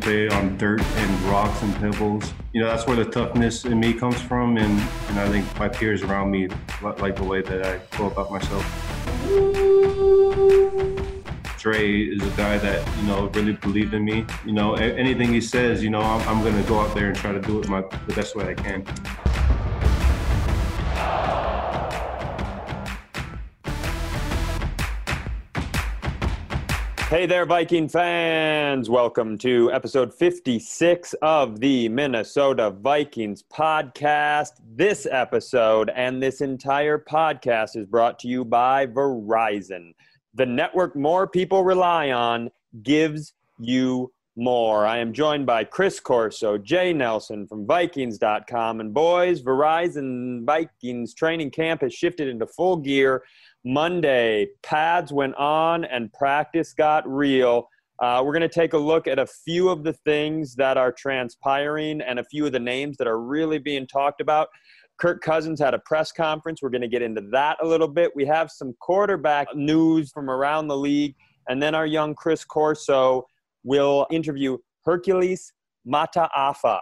play on dirt and rocks and pebbles. You know, that's where the toughness in me comes from, and, and I think my peers around me like the way that I go about myself. Dre is a guy that, you know, really believed in me. You know, anything he says, you know, I'm, I'm going to go out there and try to do it my, the best way I can. Hey there, Viking fans. Welcome to episode 56 of the Minnesota Vikings podcast. This episode and this entire podcast is brought to you by Verizon. The network more people rely on gives you more. I am joined by Chris Corso, Jay Nelson from Vikings.com. And boys, Verizon Vikings training camp has shifted into full gear Monday, pads went on and practice got real. Uh, we're going to take a look at a few of the things that are transpiring and a few of the names that are really being talked about. Kirk Cousins had a press conference. We're going to get into that a little bit. We have some quarterback news from around the league. And then our young Chris Corso will interview Hercules Mata'afa,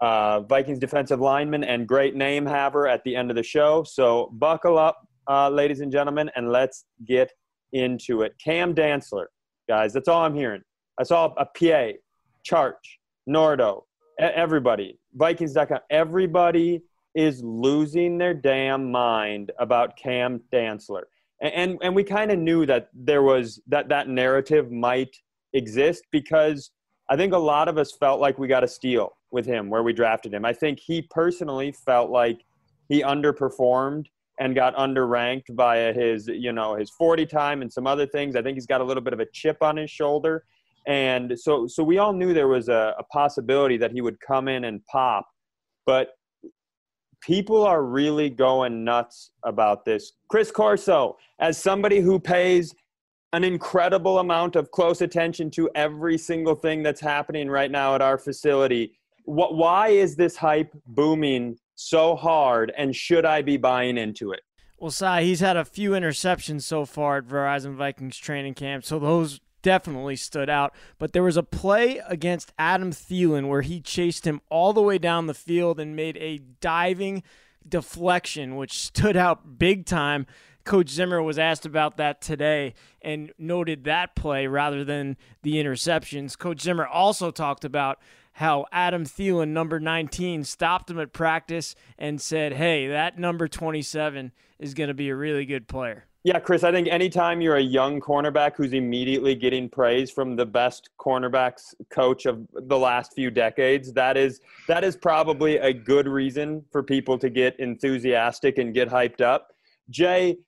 uh, Vikings defensive lineman and great name haver at the end of the show. So buckle up, uh, ladies and gentlemen, and let's get into it. Cam Dantzler, guys, that's all I'm hearing. I saw a PA, Charch, Nordo, everybody, Vikings.com, everybody is losing their damn mind about Cam Dantzler. And, and, and we kind of knew that there was that that narrative might exist because I think a lot of us felt like we got a steal with him where we drafted him. I think he personally felt like he underperformed and got underranked via his, you know, his 40 time and some other things. I think he's got a little bit of a chip on his shoulder. And so, so we all knew there was a, a possibility that he would come in and pop, but people are really going nuts about this. Chris Corso, as somebody who pays an incredible amount of close attention to every single thing that's happening right now at our facility, what, why is this hype booming so hard, and should I be buying into it? Well, Cy, he's had a few interceptions so far at Verizon Vikings training camp, so those definitely stood out. But there was a play against Adam Thielen where he chased him all the way down the field and made a diving deflection, which stood out big time. Coach Zimmer was asked about that today and noted that play rather than the interceptions. Coach Zimmer also talked about how Adam Thielen, number 19, stopped him at practice and said, hey, that number 27 is going to be a really good player. Yeah, Chris, I think anytime you're a young cornerback who's immediately getting praise from the best cornerbacks coach of the last few decades, that is that is probably a good reason for people to get enthusiastic and get hyped up. Jay,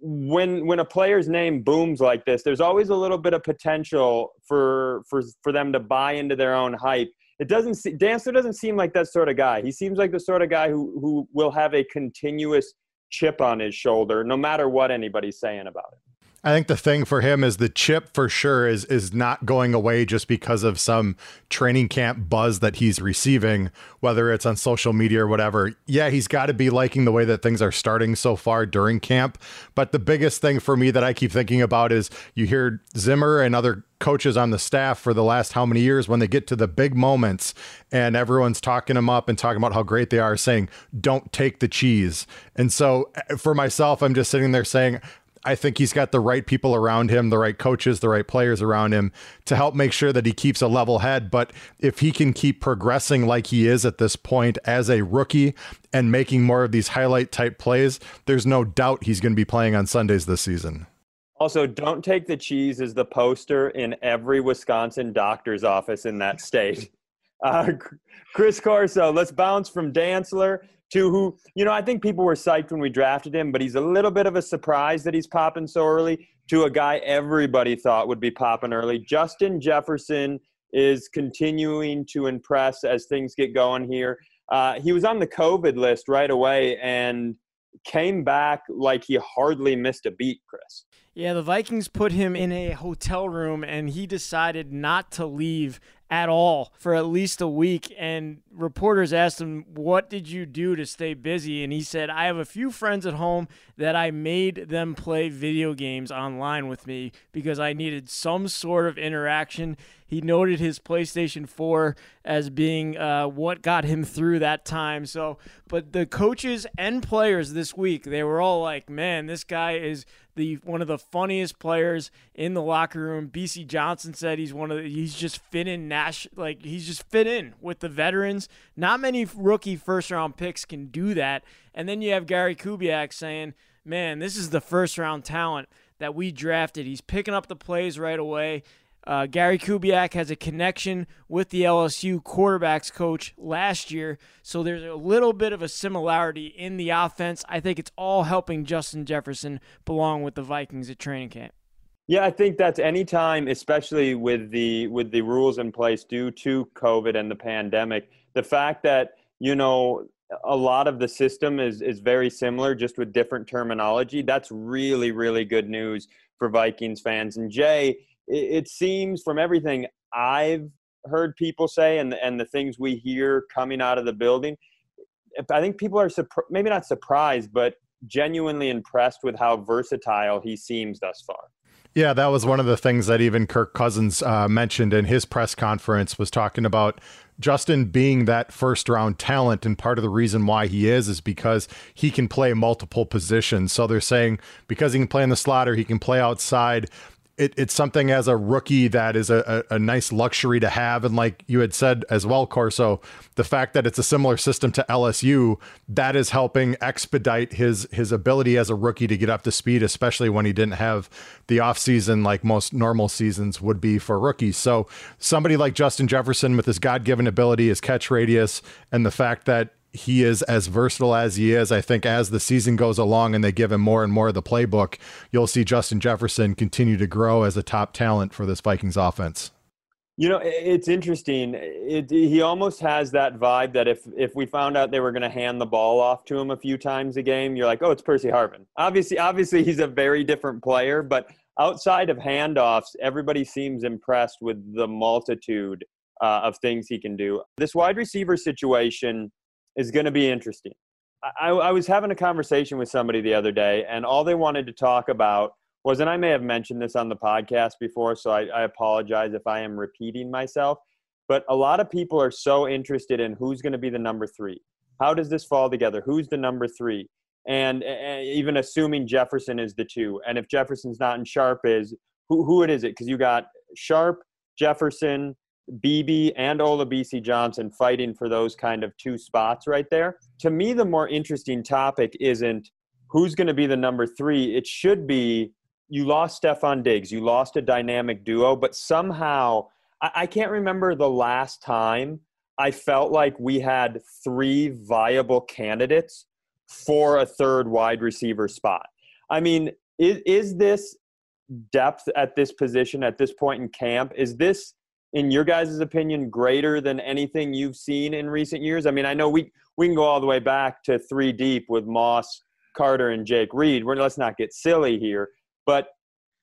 when when a player's name booms like this, there's always a little bit of potential for for for them to buy into their own hype. It doesn't see, Dantzler doesn't seem like that sort of guy. He seems like the sort of guy who who will have a continuous chip on his shoulder, no matter what anybody's saying about it. I think the thing for him is the chip for sure is is not going away just because of some training camp buzz that he's receiving, whether it's on social media or whatever. Yeah, he's got to be liking the way that things are starting so far during camp. But the biggest thing for me that I keep thinking about is you hear Zimmer and other coaches on the staff for the last how many years when they get to the big moments and everyone's talking them up and talking about how great they are saying don't take the cheese and so eh, for myself i'm just sitting there saying I think he's got the right people around him, the right coaches, the right players around him to help make sure that he keeps a level head. But if he can keep progressing like he is at this point as a rookie and making more of these highlight type plays, there's no doubt he's going to be playing on Sundays this season. Also, don't take the cheese as the poster in every Wisconsin doctor's office in that state. Uh, Chris Corso, let's bounce from Dantzler who, you know, I think people were psyched when we drafted him, but he's a little bit of a surprise that he's popping so early to a guy everybody thought would be popping early. Justin Jefferson is continuing to impress as things get going here. Uh, he was on the COVID list right away and came back like he hardly missed a beat, Chris. Yeah, the Vikings put him in a hotel room and he decided not to leave at all for at least a week. And reporters asked him, What did you do to stay busy? And he said, I have a few friends at home that I made them play video games online with me because I needed some sort of interaction. He noted his PlayStation 4 as being uh, what got him through that time. So, but the coaches and players this week, they were all like, "Man, this guy is the one of the funniest players in the locker room." Bisi Johnson said he's one of the, he's just fit in Nash like he's just fit in with the veterans. Not many rookie first round picks can do that. And then you have Gary Kubiak saying, "Man, this is the first round talent." that we drafted. He's picking up the plays right away. Uh, Gary Kubiak has a connection with the LSU quarterbacks coach last year, so there's a little bit of a similarity in the offense. I think it's all helping Justin Jefferson belong with the Vikings at training camp. Yeah, I think that's any time, especially with the with the rules in place due to COVID and the pandemic. The fact that you know a lot of the system is is very similar, just with different terminology. That's really really good news for Vikings fans. And Jay, it, it seems from everything I've heard people say and and the things we hear coming out of the building, I think people are surpri- maybe not surprised, but genuinely impressed with how versatile he seems thus far. Yeah, that was one of the things that even Kirk Cousins uh, mentioned in his press conference was talking about Justin being that first round talent. And part of the reason why he is is because he can play multiple positions. So they're saying because he can play in the slot or he can play outside, it, it's something as a rookie that is a, a, a, nice luxury to have. And like you had said as well, Corso, the fact that it's a similar system to LSU, that is helping expedite his his ability as a rookie to get up to speed, especially when he didn't have the offseason like most normal seasons would be for rookies. So somebody like Justin Jefferson with his God-given ability, his catch radius, and the fact that he is as versatile as he is. I think as the season goes along and they give him more and more of the playbook, you'll see Justin Jefferson continue to grow as a top talent for this Vikings offense. You know, it's interesting. It, he almost has that vibe that if if we found out they were going to hand the ball off to him a few times a game, you're like, oh, it's Percy Harvin. Obviously, obviously, he's a very different player, but outside of handoffs, everybody seems impressed with the multitude uh, of things he can do. This wide receiver situation is going to be interesting. I, I was having a conversation with somebody the other day, and all they wanted to talk about was, and I may have mentioned this on the podcast before, so I, I apologize if I am repeating myself. But a lot of people are so interested in who's going to be the number three. How does this fall together? Who's the number three? And, and even assuming Jefferson is the two, and if Jefferson's not and Sharpe is, who who it is it? Because you got Sharpe, Jefferson, Beebe and Olabisi Johnson fighting for those kind of two spots right there. To me, the more interesting topic isn't who's going to be the number three. It should be you lost Stefon Diggs, you lost a dynamic duo, but somehow I, I can't remember the last time I felt like we had three viable candidates for a third wide receiver spot. I mean, is, is this depth at this position at this point in camp? Is this in your guys' opinion, greater than anything you've seen in recent years? I mean, I know we we can go all the way back to three deep with Moss, Carter, and Jake Reed. We're, let's not get silly here, but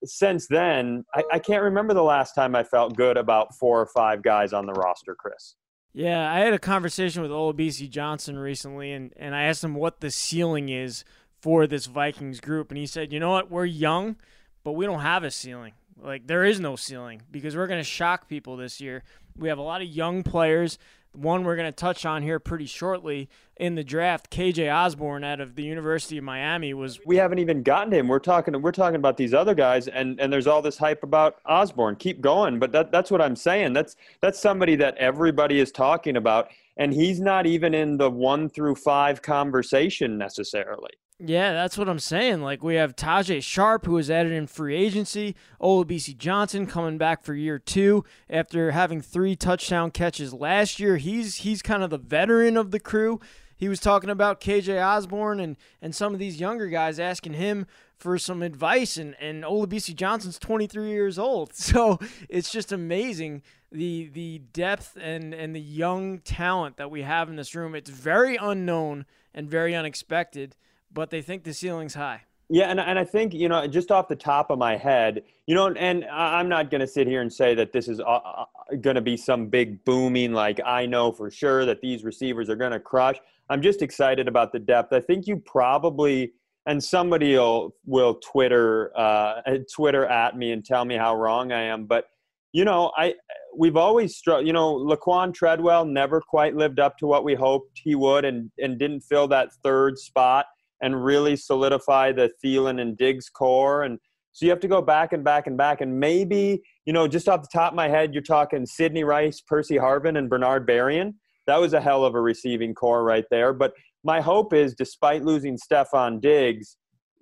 since then, I, I can't remember the last time I felt good about four or five guys on the roster, Chris. Yeah, I had a conversation with Olabisi Johnson recently, and, and I asked him what the ceiling is for this Vikings group, and he said, "You know what? We're young, but we don't have a ceiling. Like there is no ceiling because we're going to shock people this year. We have a lot of young players. One we're going to touch on here pretty shortly in the draft, KJ Osborn out of the University of Miami was We haven't even gotten him. We're talking we're talking about these other guys and and there's all this hype about Osborn. Keep going, but that that's what I'm saying. That's that's somebody that everybody is talking about and he's not even in the 1 through 5 conversation necessarily. Yeah, that's what I'm saying. Like we have Tajaé Sharpe, who was added in free agency. Olabisi Johnson coming back for year two after having three touchdown catches last year. He's he's kind of the veteran of the crew. He was talking about KJ Osborn and and some of these younger guys asking him for some advice, and and Olabisi Johnson's 23 years old. So it's just amazing the the depth and and the young talent that we have in this room. It's very unknown and very unexpected but they think the ceiling's high. Yeah, and, and I think, you know, just off the top of my head, you know, and I'm not going to sit here and say that this is uh, uh going to be some big booming, like I know for sure that these receivers are going to crush. I'm just excited about the depth. I think you probably, and somebody will, will Twitter, uh, Twitter at me and tell me how wrong I am, but you know, I we've always struggled. You know, Laquan Treadwell never quite lived up to what we hoped he would, and and didn't fill that third spot and really solidify the Thielen and Diggs corps. And so you have to go back and back and back. And maybe, you know, just off the top of my head, you're talking Sidney Rice, Percy Harvin, and Bernard Berrian. That was a hell of a receiving corps right there. But my hope is, despite losing Stefon Diggs,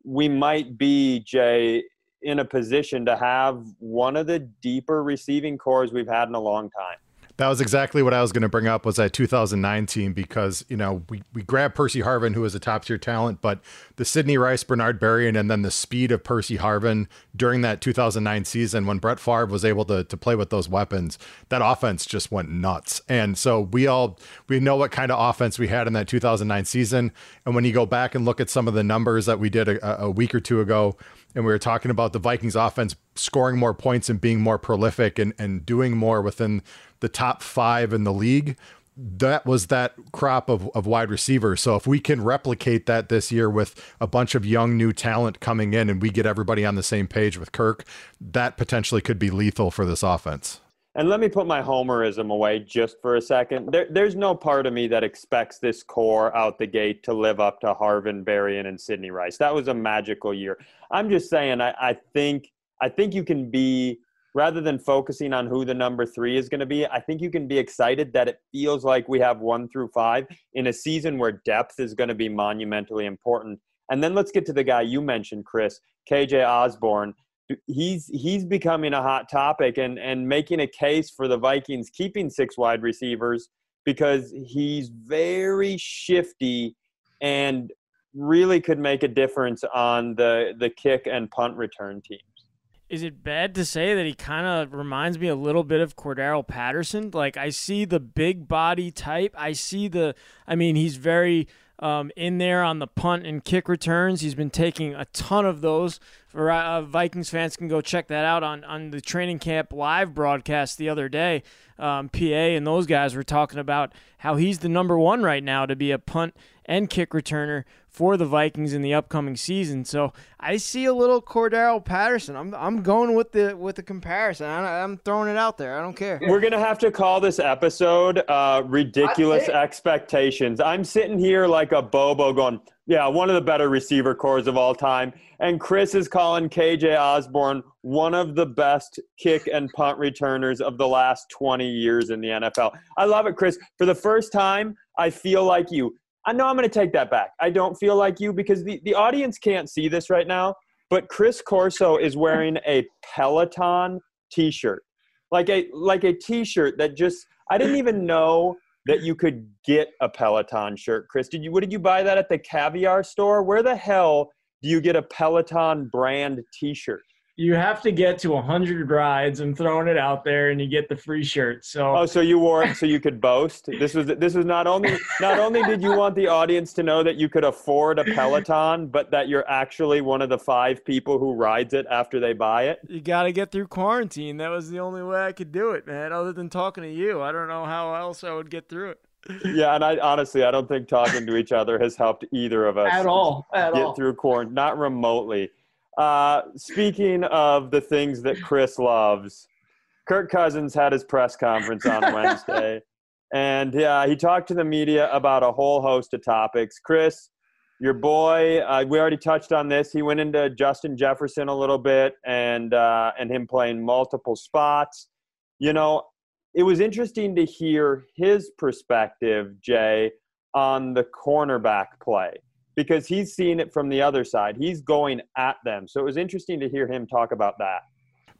we might be, Jay, in a position to have one of the deeper receiving corps we've had in a long time. That was exactly what I was going to bring up was that 2009 team because, you know, we, we grabbed Percy Harvin, who was a top tier talent, but the Sidney Rice, Bernard Berrian, and then the speed of Percy Harvin during that 2009 season when Brett Favre was able to, to play with those weapons, that offense just went nuts. And so we all, we know what kind of offense we had in that 2009 season. And when you go back and look at some of the numbers that we did a, a week or two ago, and we were talking about the Vikings offense scoring more points and being more prolific and, and doing more within the top five in the league. That was that crop of, of wide receivers. So if we can replicate that this year with a bunch of young new talent coming in and we get everybody on the same page with Kirk, that potentially could be lethal for this offense. And let me put my homerism away just for a second. There, there's no part of me that expects this corps out the gate to live up to Harvin, Berrian, and Sidney Rice. That was a magical year. I'm just saying, I, I think I think you can be rather than focusing on who the number three is going to be, I think you can be excited that it feels like we have one through five in a season where depth is going to be monumentally important. And then let's get to the guy you mentioned, Chris, KJ Osborn. He's he's becoming a hot topic and and making a case for the Vikings keeping six wide receivers because he's very shifty and really could make a difference on the the kick and punt return teams. is it bad to say that he kind of reminds me a little bit of Cordarrelle Patterson? Like I see the big body type. I see the. I mean, he's very um, in there on the punt and kick returns. He's been taking a ton of those. For uh, Vikings fans can go check that out on on the training camp live broadcast the other day. Um, PA and those guys were talking about how he's the number one right now to be a punt and kick returner for the Vikings in the upcoming season. So I see a little Cordarrelle Patterson. I'm I'm going with the with the comparison. I, am throwing it out there. I don't care. We're gonna have to call this episode uh, "Ridiculous Expectations." I'm sitting here like a bobo, going, "Yeah, one of the better receiver corps of all time," and Chris is calling KJ Osborn one of the best kick and punt returners of the last 20 years in the NFL. I love it, Chris. For the first time, I feel like you. I know I'm going to take that back. I don't feel like you because the, the audience can't see this right now, but Chris Corso is wearing a Peloton t-shirt. Like a like a t-shirt that just I didn't even know that you could get a Peloton shirt. Chris, did you what did you buy that at the Caviar store? Where the hell do you get a Peloton brand t-shirt? You have to get to 100 rides and throwing it out there and you get the free shirt so oh so you wore it so you could boast this was this was not only not only did you want the audience to know that you could afford a peloton but that you're actually one of the five people who rides it after they buy it you got to get through quarantine that was the only way i could do it man other than talking to you i don't know how else i would get through it yeah, and I honestly I don't think talking to each other has helped either of us at all. At get all. through quarantine, not remotely. Uh, speaking of the things that Chris loves, Kirk Cousins had his press conference on Wednesday, and uh, he talked to the media about a whole host of topics. Chris, your boy, uh, we already touched on this. He went into Justin Jefferson a little bit, and uh, and him playing multiple spots. You know, it was interesting to hear his perspective, Jay, on the cornerback play because he's seeing it from the other side. He's going at them. So it was interesting to hear him talk about that.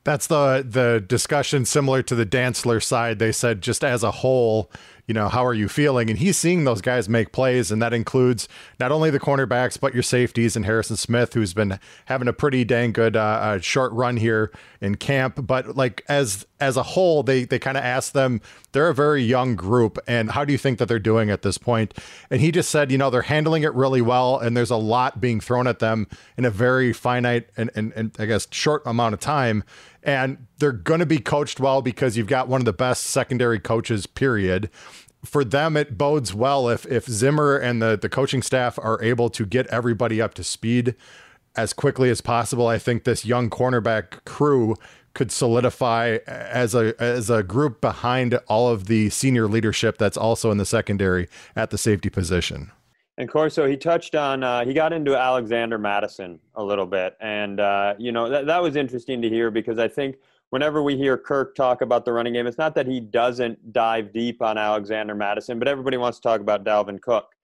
That's the the discussion similar to the Dantzler side. They said just as a whole, you know, how are you feeling? And he's seeing those guys make plays, and that includes not only the cornerbacks, but your safeties and Harrison Smith, who's been having a pretty dang good uh, uh, short run here in camp. But like as as a whole, they they kind of asked them, they're a very young group, and how do you think that they're doing at this point? And he just said, you know, they're handling it really well, and there's a lot being thrown at them in a very finite and and, and I guess short amount of time and they're going to be coached well because you've got one of the best secondary coaches period for them it bodes well if if Zimmer and the the coaching staff are able to get everybody up to speed as quickly as possible. I think this young cornerback crew could solidify as a as a group behind all of the senior leadership that's also in the secondary at the safety position. And Corso, he touched on uh, he got into Alexander Mattison a little bit, and uh, you know that that was interesting to hear because I think whenever we hear Kirk talk about the running game, it's not that he doesn't dive deep on Alexander Mattison, but everybody wants to talk about Dalvin Cook.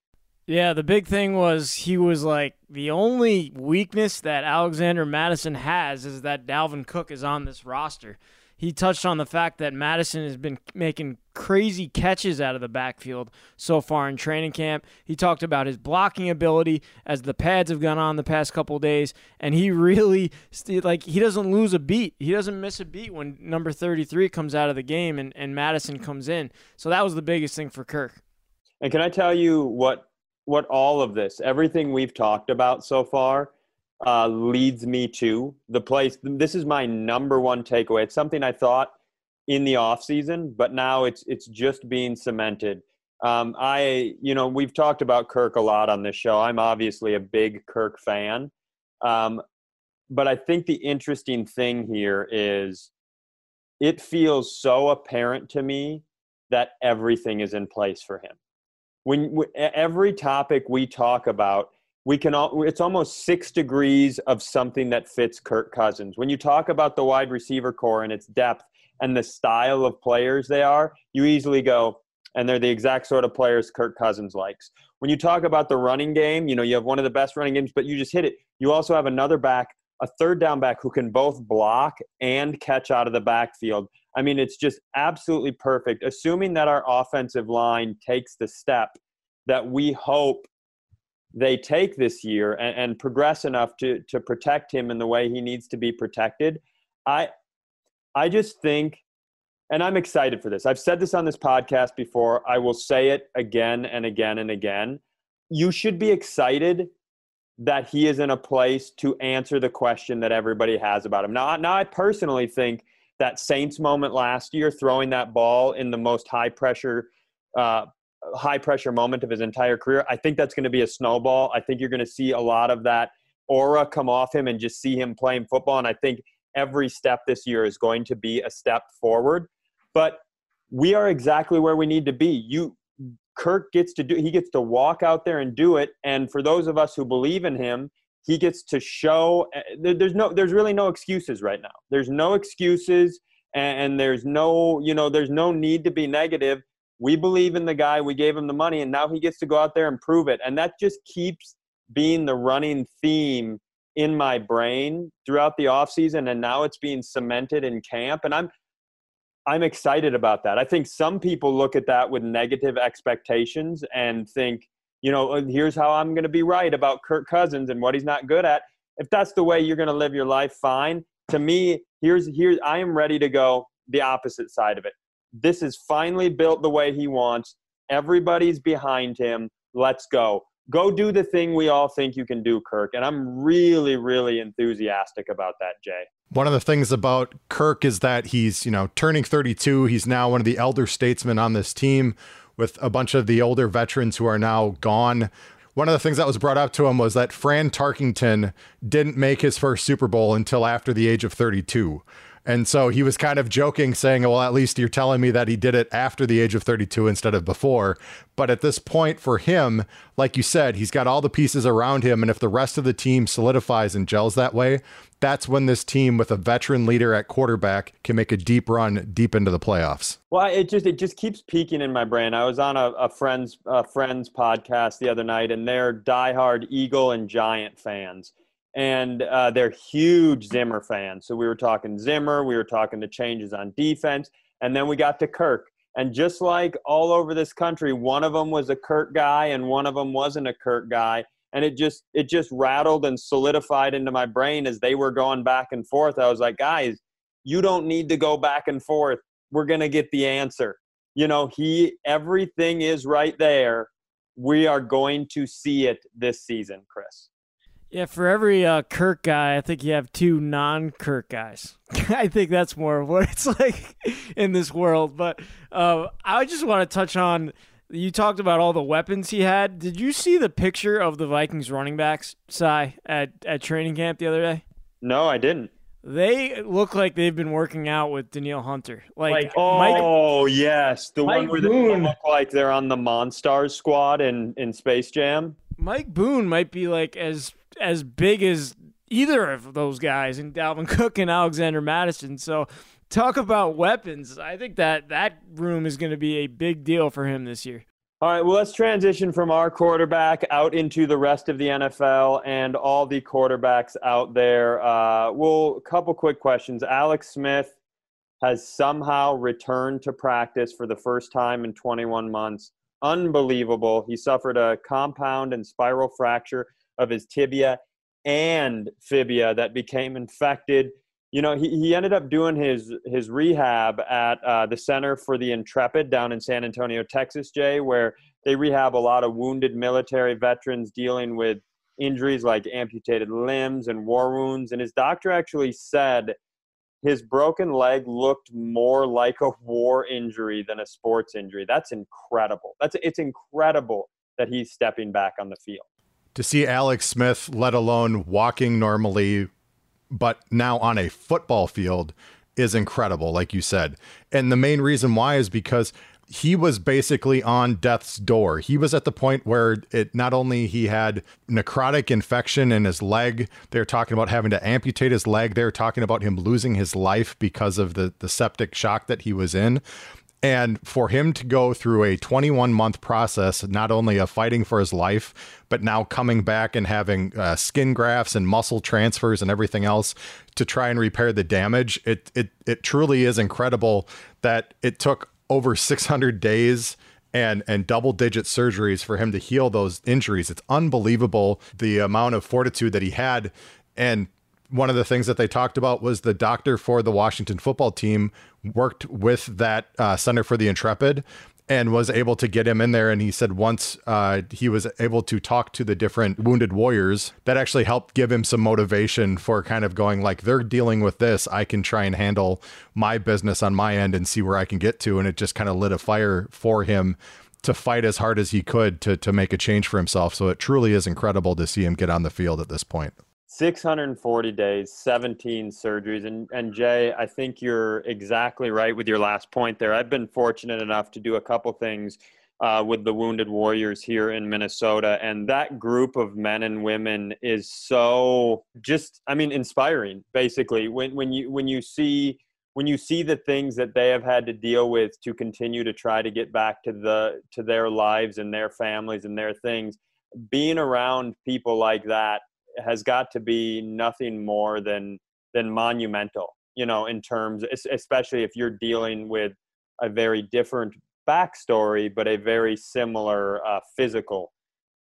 Yeah, the big thing was he was like the only weakness that Alexander Mattison has is that Dalvin Cook is on this roster. He touched on the fact that Mattison has been making crazy catches out of the backfield so far in training camp. He talked about his blocking ability as the pads have gone on the past couple days, and he really like he doesn't lose a beat. He doesn't miss a beat when number 33 comes out of the game and, and Mattison comes in. So that was the biggest thing for Kirk. And can I tell you what what all of this, everything we've talked about so far, uh, leads me to the place. This is my number one takeaway. It's something I thought in the off season, but now it's it's just being cemented. Um, I, you know, we've talked about Kirk a lot on this show. I'm obviously a big Kirk fan, um, but I think the interesting thing here is it feels so apparent to me that everything is in place for him when every topic we talk about we can all it's almost six degrees of something that fits kirk cousins. When you talk about the wide receiver corps and its depth and the style of players they are you easily go and they're the exact sort of players kirk cousins likes. When you talk about the running game you know you have one of the best running games but you just hit it. You also have another back a third down back who can both block and catch out of the backfield. I mean, it's just absolutely perfect. Assuming that our offensive line takes the step that we hope they take this year and, and, progress enough to to protect him in the way he needs to be protected. I I just think and I'm excited for this. I've said this on this podcast before. I will say it again and again and again. You should be excited that he is in a place to answer the question that everybody has about him. Now, now I personally think that Saints moment last year, throwing that ball in the most high pressure, uh, high pressure moment of his entire career. I think that's going to be a snowball. I think you're going to see a lot of that aura come off him and just see him playing football. And I think every step this year is going to be a step forward. But we are exactly where we need to be. You, Kirk gets to do. He gets to walk out there and do it. And for those of us who believe in him, he gets to show eh, there's no there's really no excuses right now there's no excuses and there's no you know there's no need to be negative we believe in the guy we gave him the money and now he gets to go out there and prove it and that just keeps being the running theme in my brain throughout the offseason and now it's being cemented in camp and i'm i'm excited about that i think some people look at that with negative expectations and think you know, uh, here's how I'm going to be right about Kirk Cousins and what he's not good at. If that's the way you're going to live your life, fine. To me, here's here I am ready to go the opposite side of it. This is finally built the way he wants. Everybody's behind him. Let's go. Go do the thing we all think you can do, Kirk. And I'm really, really enthusiastic about that, Jay. One of the things about Kirk is that he's, you know, turning 32. He's now one of the elder statesmen on this team with a bunch of the older veterans who are now gone. One of the things that was brought up to him was that Fran Tarkenton didn't make his first Super Bowl until after the age of 32. And so he was kind of joking, saying, Well, at least you're telling me that he did it after the age of 32 instead of before. But at this point, for him, like you said, he's got all the pieces around him. And if the rest of the team solidifies and gels that way, that's when this team with a veteran leader at quarterback can make a deep run deep into the playoffs. Well, it just it just keeps peaking in my brain. I was on a, a friend's a friend's podcast the other night, and they're diehard Eagle and Giant fans and uh, they're huge Zimmer fans. So we were talking Zimmer, we were talking the changes on defense, and then we got to Kirk. And just like all over this country, one of them was a Kirk guy and one of them wasn't a Kirk guy. And it just it just rattled and solidified into my brain as they were going back and forth. I was like, guys, you don't need to go back and forth. We're gonna get the answer. You know, he everything is right there. We are going to see it this season, Chris. Yeah, for every uh, Kirk guy, I think you have two non-Kirk guys. I think that's more of what it's like in this world. But uh, I just want to touch on. You talked about all the weapons he had. Did you see the picture of the Vikings running backs, Cy, at at training camp the other day? No, I didn't. they look like they've been working out with Danielle Hunter. Like, like oh Mike, yes, the Mike one where Boone. they look like they're on the Monstars squad in in Space Jam. Mike Boone might be like as as big as either of those guys, and Dalvin Cook and Alexander Mattison. So talk about weapons. I think that that room is going to be a big deal for him this year. All right, well, let's transition from our quarterback out into the rest of the NFL and all the quarterbacks out there. Uh, well, a couple quick questions. Alex Smith has somehow returned to practice for the first time in 21 months. Unbelievable. He suffered a compound and spiral fracture of his tibia and fibia that became infected you know, he, he ended up doing his his rehab at uh, the Center for the Intrepid down in San Antonio, Texas, Jay, where they rehab a lot of wounded military veterans dealing with injuries like amputated limbs and war wounds. And his doctor actually said his broken leg looked more like a war injury than a sports injury. That's incredible. That's it's incredible that he's stepping back on the field. To see Alex Smith, let alone walking normally, but now on a football field is incredible, like you said. And the main reason why is because he was basically on death's door. He was at the point where it not only he had necrotic infection in his leg, they're talking about having to amputate his leg. They're talking about him losing his life because of the the septic shock that he was in. And for him to go through a 21 month process, not only of fighting for his life, but now coming back and having uh, skin grafts and muscle transfers and everything else to try and repair the damage, it, it, it truly is incredible that it took over 600 days and and double digit surgeries for him to heal those injuries. It's unbelievable the amount of fortitude that he had and one of the things that they talked about was the doctor for the Washington football team worked with that uh, Center for the Intrepid and was able to get him in there. And he said once uh, he was able to talk to the different wounded warriors, that actually helped give him some motivation for kind of going like, they're dealing with this. I can try and handle my business on my end and see where I can get to. And it just kind of lit a fire for him to fight as hard as he could to to make a change for himself. So it truly is incredible to see him get on the field at this point. 640 days, 17 surgeries. And, and Jay, I think you're exactly right with your last point there. I've been fortunate enough to do a couple things uh, with the Wounded Warriors here in Minnesota. And that group of men and women is so just, I mean, inspiring, basically. When, when, you, when you see when you see the things that they have had to deal with to continue to try to get back to the to their lives and their families and their things being around people like that has got to be nothing more than than monumental you know in terms especially if you're dealing with a very different backstory but a very similar uh, physical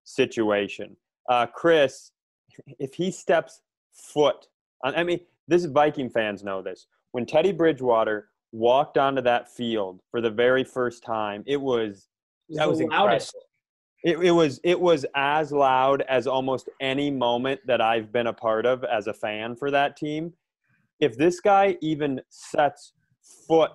situation. Uh, chris if he steps foot on, i mean this viking fans know this. When teddy bridgewater walked onto that field for the very first time it was that was incredible it, it was it was as loud as almost any moment that I've been a part of as a fan for that team. If this guy even sets foot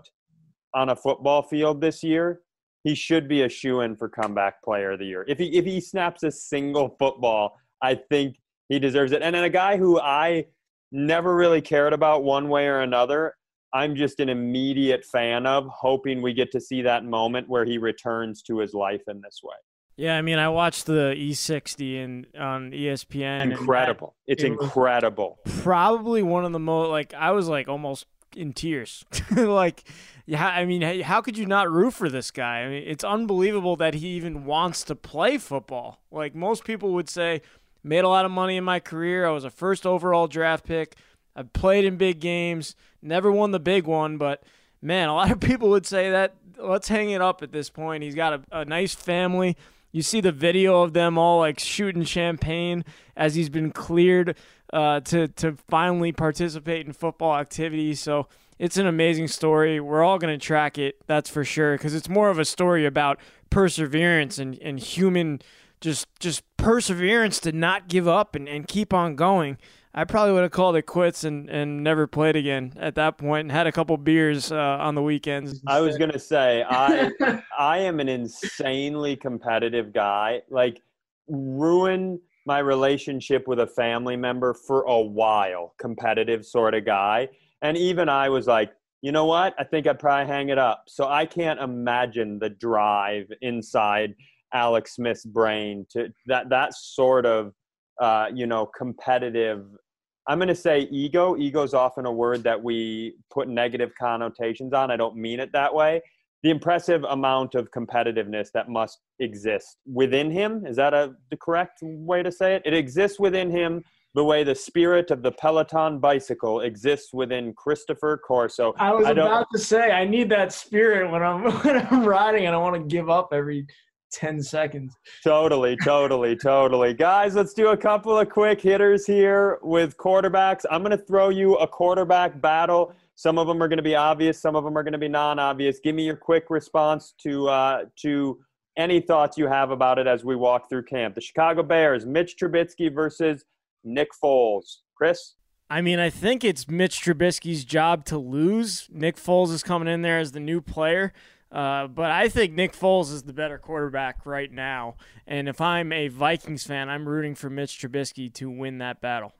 on a football field this year, he should be a shoe in for comeback player of the year. If he if he snaps a single football, I think he deserves it. And then a guy who I never really cared about one way or another, I'm just an immediate fan of, hoping we get to see that moment where he returns to his life in this way. Yeah, I mean, I watched the E60 and on ESPN. Incredible! it's it incredible. Probably one of the most like I was like almost in tears. like, yeah, I mean, how could you not root for this guy? I mean, it's unbelievable that he even wants to play football. Like most people would say, made a lot of money in my career. I was a first overall draft pick. I played in big games, never won the big one, but man, a lot of people would say that let's hang it up at this point. He's got a, a nice family you see the video of them all like shooting champagne as he's been cleared uh, to to finally participate in football activities. So it's an amazing story. We're all going to track it, that's for sure, because it's more of a story about perseverance and, and human just just perseverance to not give up and, and keep on going. I probably would have called it quits and, and never played again at that point and had a couple beers uh, on the weekends. I was gonna say I I am an insanely competitive guy. Like ruin my relationship with a family member for a while, competitive sort of guy. And even I was like, you know what? I think I'd probably hang it up. So I can't imagine the drive inside Alex Smith's brain to that that sort of uh, you know competitive. I'm going to say ego. Ego is often a word that we put negative connotations on. I don't mean it that way. The impressive amount of competitiveness that must exist within him is that a the correct way to say it? It exists within him the way the spirit of the Peloton bicycle exists within Christopher Corso. I was I about to say I need that spirit when I'm when I'm riding and I want to give up every 10 seconds. Totally, totally, totally. Guys, let's do a couple of quick hitters here with quarterbacks. I'm going to throw you a quarterback battle. Some of them are going to be obvious, some of them are going to be non-obvious. Give me your quick response to uh, to any thoughts you have about it as we walk through camp. The Chicago Bears, Mitch Trubisky versus Nick Foles. Chris? I mean, I think it's Mitch Trubisky's job to lose. Nick Foles is coming in there as the new player. Uh, but I think Nick Foles is the better quarterback right now. And if I'm a Vikings fan, I'm rooting for Mitch Trubisky to win that battle.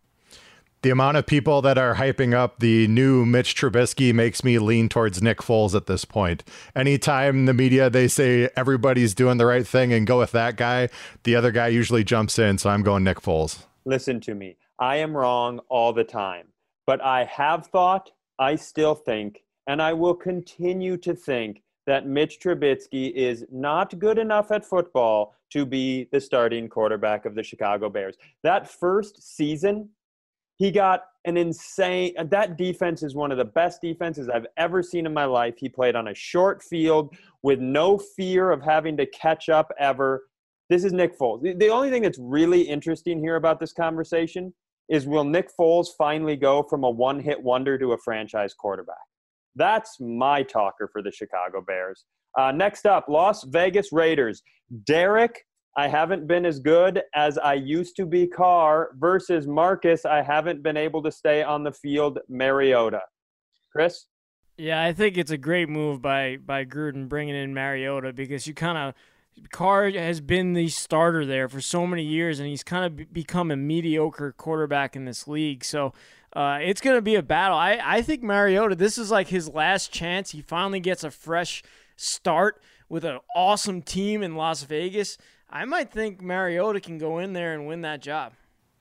The amount of people that are hyping up the new Mitch Trubisky makes me lean towards Nick Foles at this point. Anytime the media they say everybody's doing the right thing and go with that guy, the other guy usually jumps in. So I'm going Nick Foles. Listen to me. I am wrong all the time, but I have thought, I still think, and I will continue to think that Mitch Trubisky is not good enough at football to be the starting quarterback of the Chicago Bears. That first season, he got an insane that defense is one of the best defenses I've ever seen in my life. He played on a short field with no fear of having to catch up ever. This is Nick Foles. The, only thing that's really interesting here about this conversation is will Nick Foles finally go from a one-hit wonder to a franchise quarterback? That's my talker for the Chicago Bears. Uh, next up, Las Vegas Raiders. Derek, I haven't been as good as I used to be. Carr versus Marcus, I haven't been able to stay on the field. Mariota. Chris? Yeah, I think it's a great move by by Gruden bringing in Mariota because you kind of Carr has been the starter there for so many years, and he's kind of become a mediocre quarterback in this league. So uh, it's going to be a battle. I, I think Mariota, this is like his last chance. He finally gets a fresh start with an awesome team in Las Vegas. I might think Mariota can go in there and win that job.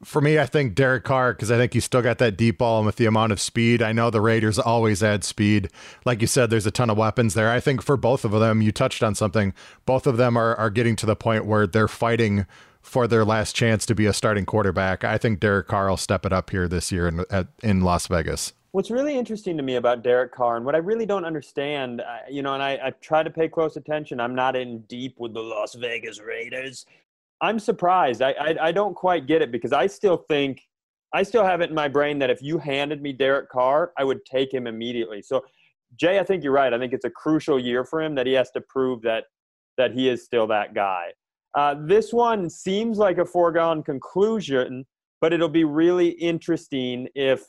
For me, I think Derek Carr because I think he's still got that deep ball and with the amount of speed. I know the Raiders always add speed. Like you said, there's a ton of weapons there. I think for both of them, you touched on something. Both of them are, are getting to the point where they're fighting for their last chance to be a starting quarterback. I think Derek Carr will step it up here this year in, at, in Las Vegas. What's really interesting to me about Derek Carr and what I really don't understand, uh, you know, and I, I try to pay close attention. I'm not in deep with the Las Vegas Raiders. I'm surprised. I, I, I don't quite get it because I still think I still have it in my brain that if you handed me Derek Carr, I would take him immediately. So, Jay, I think you're right. I think it's a crucial year for him that he has to prove that that he is still that guy. Uh, this one seems like a foregone conclusion, but it'll be really interesting if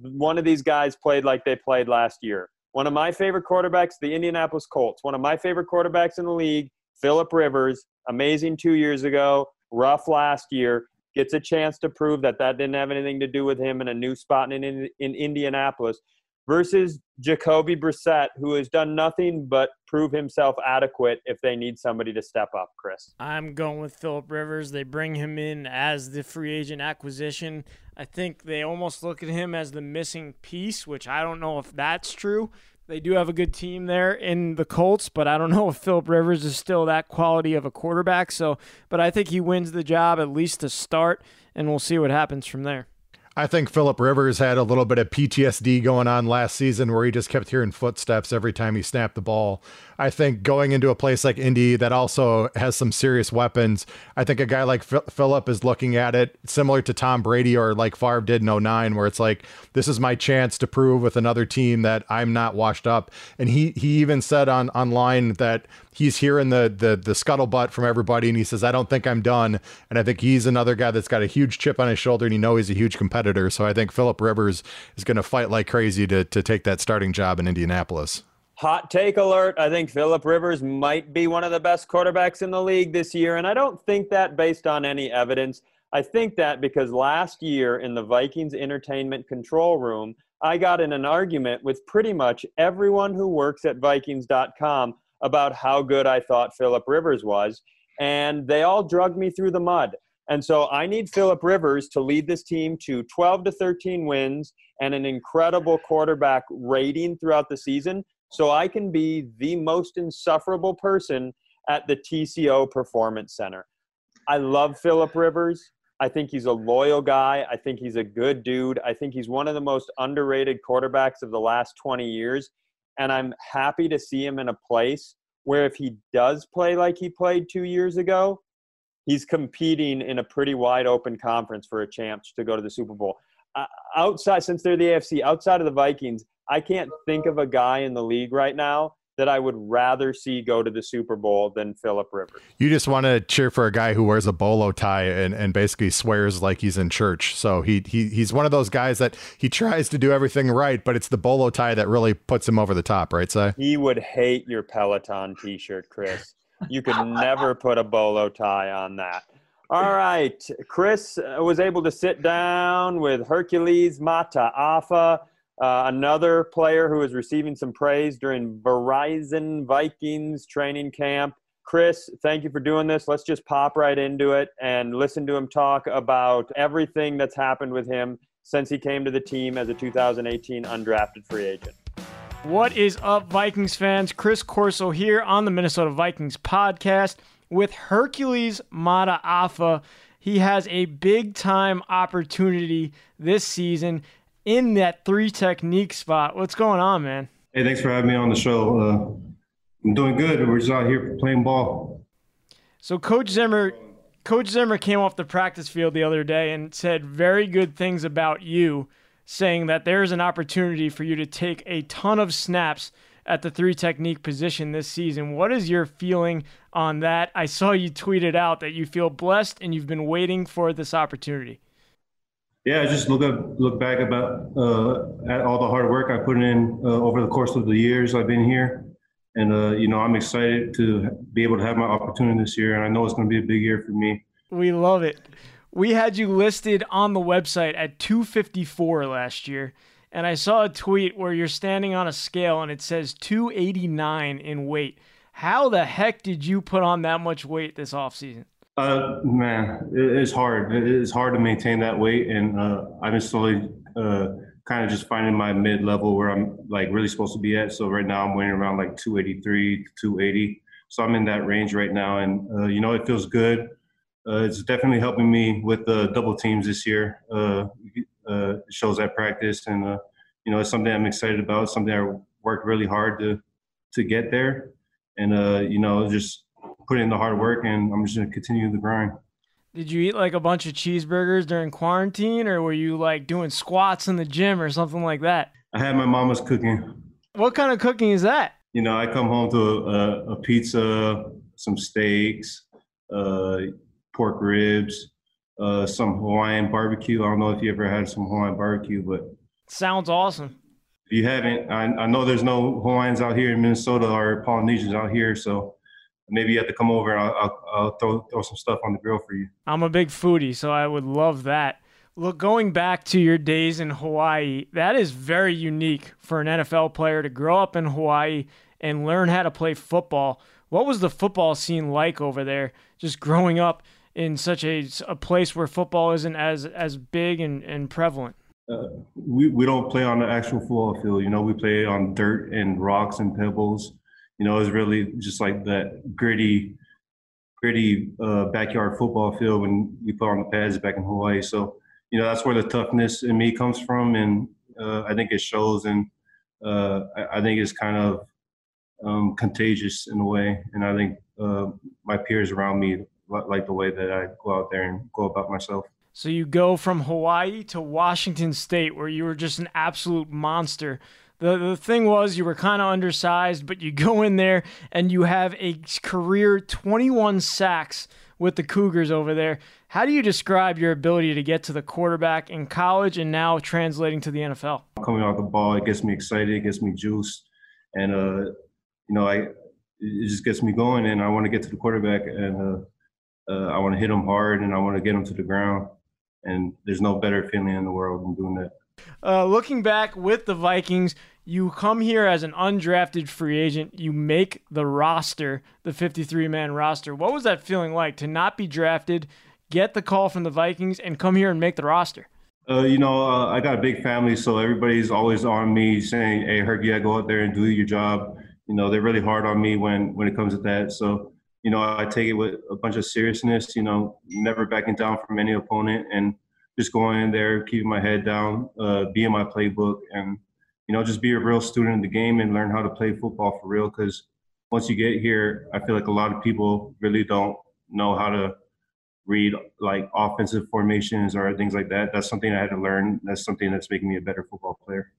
one of these guys played like they played last year. One of my favorite quarterbacks, the Indianapolis Colts. One of my favorite quarterbacks in the league, Philip Rivers. Amazing two years ago, rough last year. Gets a chance to prove that that didn't have anything to do with him in a new spot in, in, in Indianapolis versus Jacoby Brissett, who has done nothing but prove himself adequate if they need somebody to step up, Chris. I'm going with Philip Rivers. They bring him in as the free agent acquisition. I think they almost look at him as the missing piece, which I don't know if that's true. They do have a good team there in the Colts, but I don't know if Philip Rivers is still that quality of a quarterback. So, but I think he wins the job at least to start, and we'll see what happens from there. I think Philip Rivers had a little bit of PTSD going on last season where he just kept hearing footsteps every time he snapped the ball. I think going into a place like Indy that also has some serious weapons, I think a guy like Philip is looking at it similar to Tom Brady or like Favre did in 09, where it's like, this is my chance to prove with another team that I'm not washed up. And he he even said on online that he's hearing the the the scuttlebutt from everybody, and he says, I don't think I'm done. And I think he's another guy that's got a huge chip on his shoulder, and you know he's a huge competitor. So I think Philip Rivers is going to fight like crazy to to take that starting job in Indianapolis. Hot take alert. I think Philip Rivers might be one of the best quarterbacks in the league this year. And I don't think that based on any evidence. I think that because last year in the Vikings entertainment control room, I got in an argument with pretty much everyone who works at Vikings.com about how good I thought Philip Rivers was. And they all drugged me through the mud. And so I need Philip Rivers to lead this team to 12 to 13 wins and an incredible quarterback rating throughout the season so I can be the most insufferable person at the TCO Performance Center. I love Philip Rivers. I think he's a loyal guy. I think he's a good dude. I think he's one of the most underrated quarterbacks of the last 20 years. And I'm happy to see him in a place where if he does play like he played two years ago, he's competing in a pretty wide open conference for a chance to go to the Super Bowl. Uh, outside, since they're the AFC, outside of the Vikings, I can't think of a guy in the league right now that I would rather see go to the Super Bowl than Philip Rivers. You just want to cheer for a guy who wears a bolo tie and, and basically swears like he's in church. So he, he he's one of those guys that he tries to do everything right, but it's the bolo tie that really puts him over the top, right, Cy? He would hate your Peloton t-shirt, Chris. You could never put a bolo tie on that. All right. Chris uh, was able to sit down with Hercules Mata'afa uh, another player who is receiving some praise during Verizon Vikings training camp. Chris, thank you for doing this. Let's just pop right into it and listen to him talk about everything that's happened with him since he came to the team as a 2018 undrafted free agent. What is up, Vikings fans? Chris Corso here on the Minnesota Vikings podcast with Hercules Mata'afa. He has a big time opportunity this season in that three technique spot. What's going on, man? Hey, thanks for having me on the show. Uh, I'm doing good. We're just out here playing ball. So, Coach Zimmer, Coach Zimmer came off the practice field the other day and said very good things about you, saying that there's an opportunity for you to take a ton of snaps at the three technique position this season. What is your feeling on that? I saw you tweeted out that you feel blessed and you've been waiting for this opportunity yeah, just look up, look back about uh, at all the hard work I put in uh, over the course of the years I've been here, and uh, you know I'm excited to be able to have my opportunity this year, and I know it's going to be a big year for me. We love it. We had you listed on the website at 254 last year, and I saw a tweet where you're standing on a scale and it says 289 in weight. How the heck did you put on that much weight this offseason? Uh, man, it's hard. It's hard to maintain that weight, and uh, I've been slowly uh, kind of just finding my mid level where I'm like really supposed to be at. So right now I'm weighing around like 283 to 280. So I'm in that range right now, and uh, you know it feels good. Uh, it's definitely helping me with the double teams this year. Uh, uh, shows at practice, and uh, you know it's something I'm excited about. Something I worked really hard to to get there, and uh, you know just put in the hard work, and I'm just gonna continue the grind. Did you eat like a bunch of cheeseburgers during quarantine, or were you like doing squats in the gym or something like that? I had my mama's cooking. What kind of cooking is that? You know, I come home to a, a pizza, some steaks, uh, pork ribs, uh, some Hawaiian barbecue. I don't know if you ever had some Hawaiian barbecue, but sounds awesome. If you haven't, I, I know there's no Hawaiians out here in Minnesota or Polynesians out here, so maybe you have to come over and I'll, I'll, I'll, throw, throw some stuff on the grill for you. I'm a big foodie, so I would love that. Look, going back to your days in Hawaii, that is very unique for an NFL player to grow up in Hawaii and learn how to play football. What was the football scene like over there, just growing up in such a, a place where football isn't as, as big and, and prevalent? Uh, we, we don't play on the actual football field. You know, we play on dirt and rocks and pebbles you know, it's really just like that gritty, gritty uh, backyard football field when we put on the pads back in Hawaii. So, you know, that's where the toughness in me comes from, and uh, I think it shows, and uh, I, I, think it's kind of um, contagious in a way. And I think uh, my peers around me like the way that I go out there and go about myself. So you go from Hawaii to Washington State, where you were just an absolute monster the, the thing was you were kind of undersized, but you go in there and you have a career 21 sacks with the Cougars over there. How do you describe your ability to get to the quarterback in college and now translating to the NFL? Coming off the ball, it gets me excited, it gets me juiced, and uh, you know, I it just gets me going, and I want to get to the quarterback. And uh, uh, I want to hit them hard and I want to get them to the ground. And there's no better feeling in the world than doing that. Uh, looking back with the Vikings, you come here as an undrafted free agent. You make the roster, the 53 man roster. What was that feeling like to not be drafted, get the call from the Vikings, and come here and make the roster? Uh, you know, uh, I got a big family, so everybody's always on me saying, "Hey, you gotta go out there and do your job." You know, they're really hard on me when when it comes to that. So, you know, I take it with a bunch of seriousness. You know, never backing down from any opponent, and just going in there, keeping my head down, uh, be in my playbook, and you know, just be a real student in the game and learn how to play football for real. Because once you get here, I feel like a lot of people really don't know how to read like offensive formations or things like that. That's something I had to learn. That's something that's making me a better football player.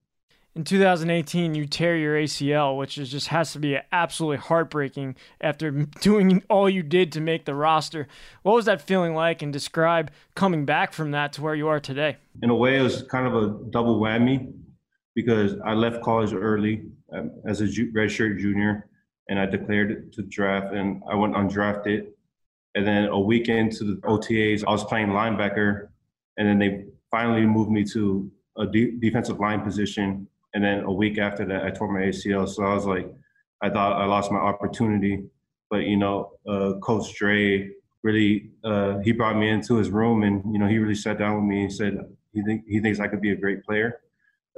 In 2018, you tear your ACL, which is just has to be absolutely heartbreaking after doing all you did to make the roster. What was that feeling like, and describe coming back from that to where you are today? In a way, it was kind of a double whammy because I left college early um, as a ju- redshirt junior, and I declared to draft, and I went undrafted and then a week into the OTAs, I was playing linebacker, and then they finally moved me to a de- defensive line position. And then a week after that, I tore my ACL. So I was like, I thought I lost my opportunity. But you know, uh, Coach Dre really uh, he brought me into his room, and you know, he really sat down with me and said he think he thinks I could be a great player.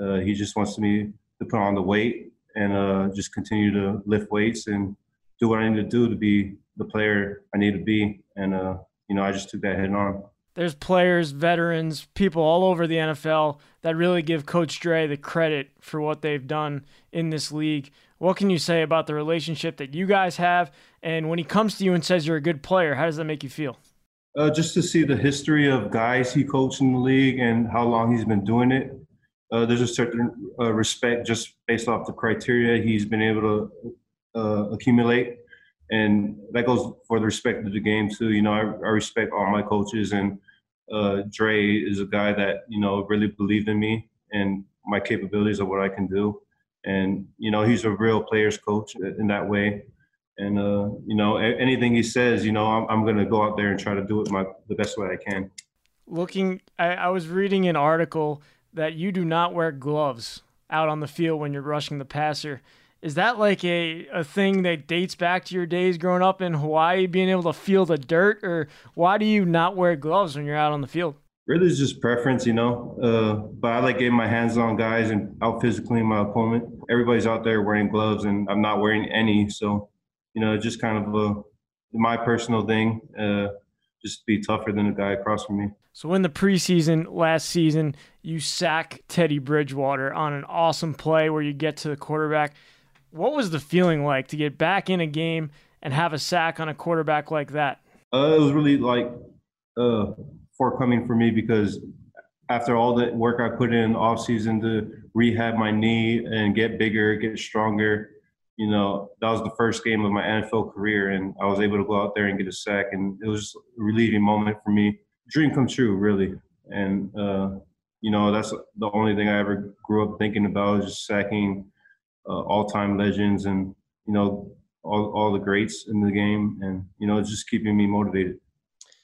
Uh, he just wants me to put on the weight and uh, just continue to lift weights and do what I need to do to be the player I need to be. And, uh, you know, I just took that head on. There's players, veterans, people all over the NFL that really give Coach Dre the credit for what they've done in this league. What can you say about the relationship that you guys have? And when he comes to you and says you're a good player, how does that make you feel? Uh, just to see the history of guys he coached in the league and how long he's been doing it. Uh, there's a certain uh, respect just based off the criteria he's been able to uh, accumulate and that goes for the respect of the game too. You know, I, I respect all my coaches, and uh, Dre is a guy that you know really believed in me and my capabilities of what I can do, and you know he's a real players coach in that way. And uh, you know, anything he says, you know, I'm, I'm going to go out there and try to do it my the best way I can. Looking, I, I was reading an article that you do not wear gloves out on the field when you're rushing the passer. Is that like a, a thing that dates back to your days growing up in Hawaii, being able to feel the dirt? Or why do you not wear gloves when you're out on the field? Really, it's just preference, you know. Uh, but I like getting my hands on guys and out physically my opponent. Everybody's out there wearing gloves, and I'm not wearing any. So, you know, just kind of a, my personal thing. Uh, just be tougher than the guy across from me. So in the preseason last season, you sack Teddy Bridgewater on an awesome play where you get to the quarterback. What was the feeling like to get back in a game and have a sack on a quarterback like that? Uh, it was really like uh, forthcoming for me because after all the work I put in off season to rehab my knee and get bigger, get stronger, you know, that was the first game of my NFL career, and I was able to go out there and get a sack, and it was a relieving moment for me. Dream come true, really. And uh, you know, that's the only thing I ever grew up thinking about was just sacking uh, all-time legends and you know all, all the greats in the game. And you know it's just keeping me motivated.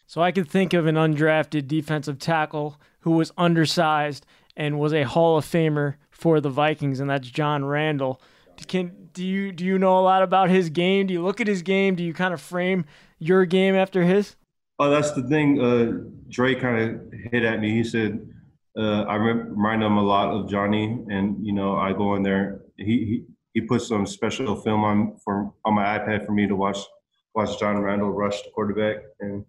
So i could think of an undrafted defensive tackle who was undersized and was a hall of famer for the vikings and that's john Randle. Can do you do you know a lot about his game? Do you look at his game? Do you kind of frame your game after his? Oh that's the thing uh Dre kind of hit at me. He said uh, I remind him a lot of Johnny, and you know, I go in there. He he, he put some special film on for on my iPad for me to watch watch John Randle rush the quarterback, and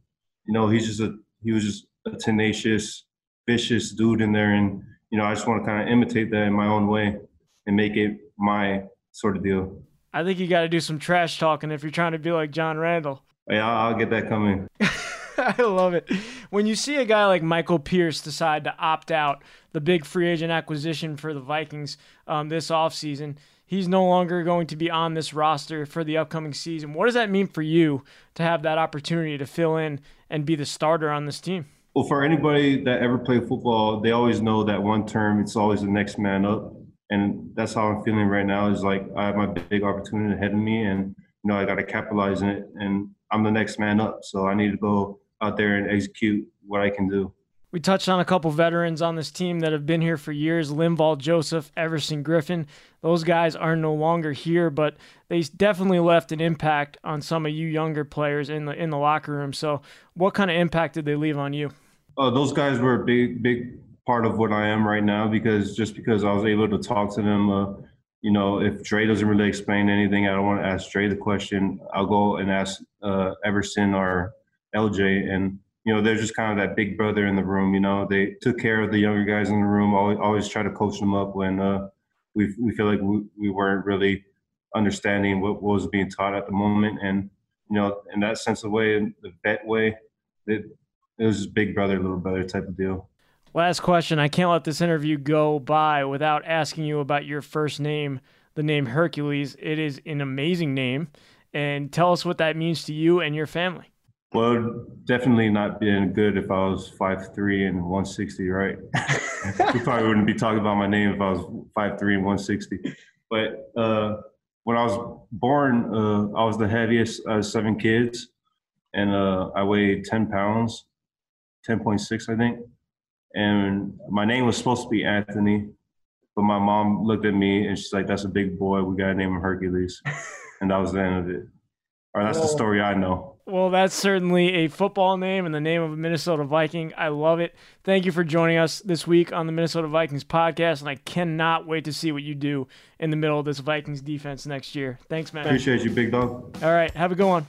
you know, he's just a he was just a tenacious, vicious dude in there, and you know, I just want to kind of imitate that in my own way and make it my sort of deal. I think you got to do some trash talking if you're trying to be like John Randle. Yeah, I'll, I'll get that coming. I love it. When you see a guy like Michael Pierce decide to opt out, the big free agent acquisition for the Vikings um, this offseason, he's no longer going to be on this roster for the upcoming season. What does that mean for you to have that opportunity to fill in and be the starter on this team? Well, for anybody that ever played football, they always know that one term, it's always the next man up. And that's how I'm feeling right now is like I have my big opportunity ahead of me and, you know, I got to capitalize in it. And I'm the next man up. So I need to go out there and execute what I can do. We touched on a couple veterans on this team that have been here for years Linval Joseph, Everson Griffen. Those guys are no longer here, but they definitely left an impact on some of you younger players in the in the locker room. So, what kind of impact did they leave on you? Uh, those guys were a big, big part of what I am right now because just because I was able to talk to them, uh, you know, if Dre doesn't really explain anything, I don't want to ask Dre the question. I'll go and ask uh, Everson or LJ, and you know, they're just kind of that big brother in the room. You know, they took care of the younger guys in the room. Always, always try to coach them up when uh, we we feel like we, we weren't really understanding what, what was being taught at the moment, and you know, in that sense of way, the vet way, it, it was just big brother, little brother type of deal. Last question. I can't let this interview go by without asking you about your first name, the name Hercules. It is an amazing name. And tell us what that means to you and your family. Well, definitely not being good if I was five three and 160, right? we probably wouldn't be talking about my name if I was five three and 160. But uh, when I was born, uh, I was the heaviest of seven kids, and uh, I weighed 10 pounds, 10.6, I think. And my name was supposed to be Anthony, but my mom looked at me and she's like, "That's a big boy. We gotta name him Hercules." and that was the end of it. Or that's well, the story I know. Well, that's certainly a football name and the name of a Minnesota Viking. I love it. Thank you for joining us this week on the Minnesota Vikings podcast, and I cannot wait to see what you do in the middle of this Vikings defense next year. Thanks, man. Appreciate you, big dog. All right, have a good one.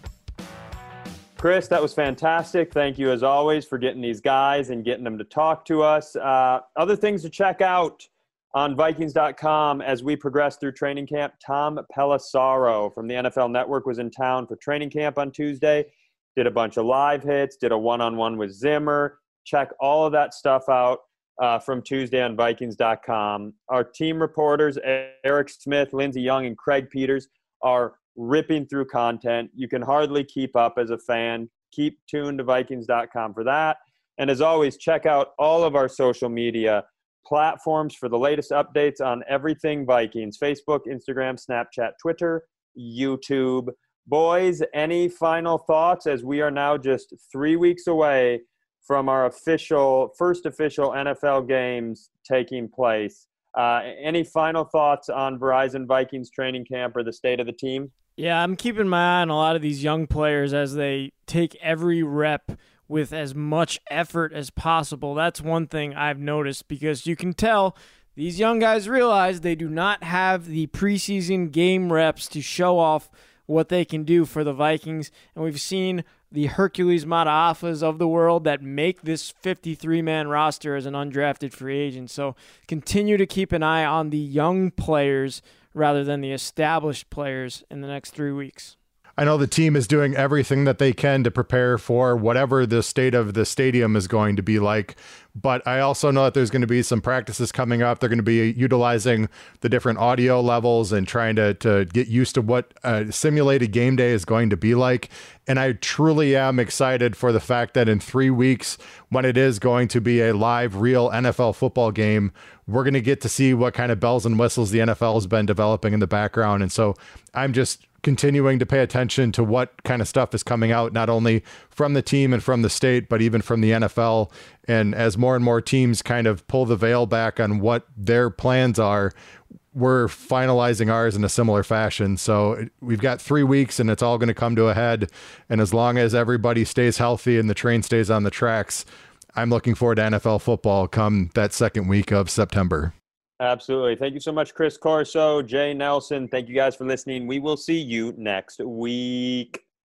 Chris, that was fantastic. Thank you, as always, for getting these guys and getting them to talk to us. Uh, other things to check out on Vikings.com as we progress through training camp. Tom Pelissero from the NFL Network was in town for training camp on Tuesday. Did a bunch of live hits, did a one on one with Zimmer. Check all of that stuff out uh, from Tuesday on Vikings.com. Our team reporters, Eric Smith, Lindsey Young, and Craig Peters, are ripping through content. You can hardly keep up as a fan. Keep tuned to Vikings.com for that. And as always, check out all of our social media platforms for the latest updates on everything Vikings Facebook, Instagram, Snapchat, Twitter, YouTube. Boys, any final thoughts as we are now just three weeks away from our official, first official NFL games taking place? Uh, any final thoughts on Verizon Vikings training camp or the state of the team? Yeah, I'm keeping my eye on a lot of these young players as they take every rep with as much effort as possible. That's one thing I've noticed because you can tell these young guys realize they do not have the preseason game reps to show off what they can do for the Vikings. And we've seen the Hercules Mata'afas of the world that make this 53 man roster as an undrafted free agent. So continue to keep an eye on the young players rather than the established players in the next three weeks. I know the team is doing everything that they can to prepare for whatever the state of the stadium is going to be like. But I also know that there's going to be some practices coming up. They're going to be utilizing the different audio levels and trying to, to get used to what a simulated game day is going to be like. And I truly am excited for the fact that in three weeks, when it is going to be a live, real NFL football game, we're going to get to see what kind of bells and whistles the NFL has been developing in the background. And so I'm just continuing to pay attention to what kind of stuff is coming out, not only from the team and from the state, but even from the NFL. And as more and more teams kind of pull the veil back on what their plans are, we're finalizing ours in a similar fashion. So we've got three weeks and it's all going to come to a head. And as long as everybody stays healthy and the train stays on the tracks, I'm looking forward to NFL football come that second week of September. Absolutely. Thank you so much, Chris Corso, Jay Nelson. Thank you guys for listening. We will see you next week.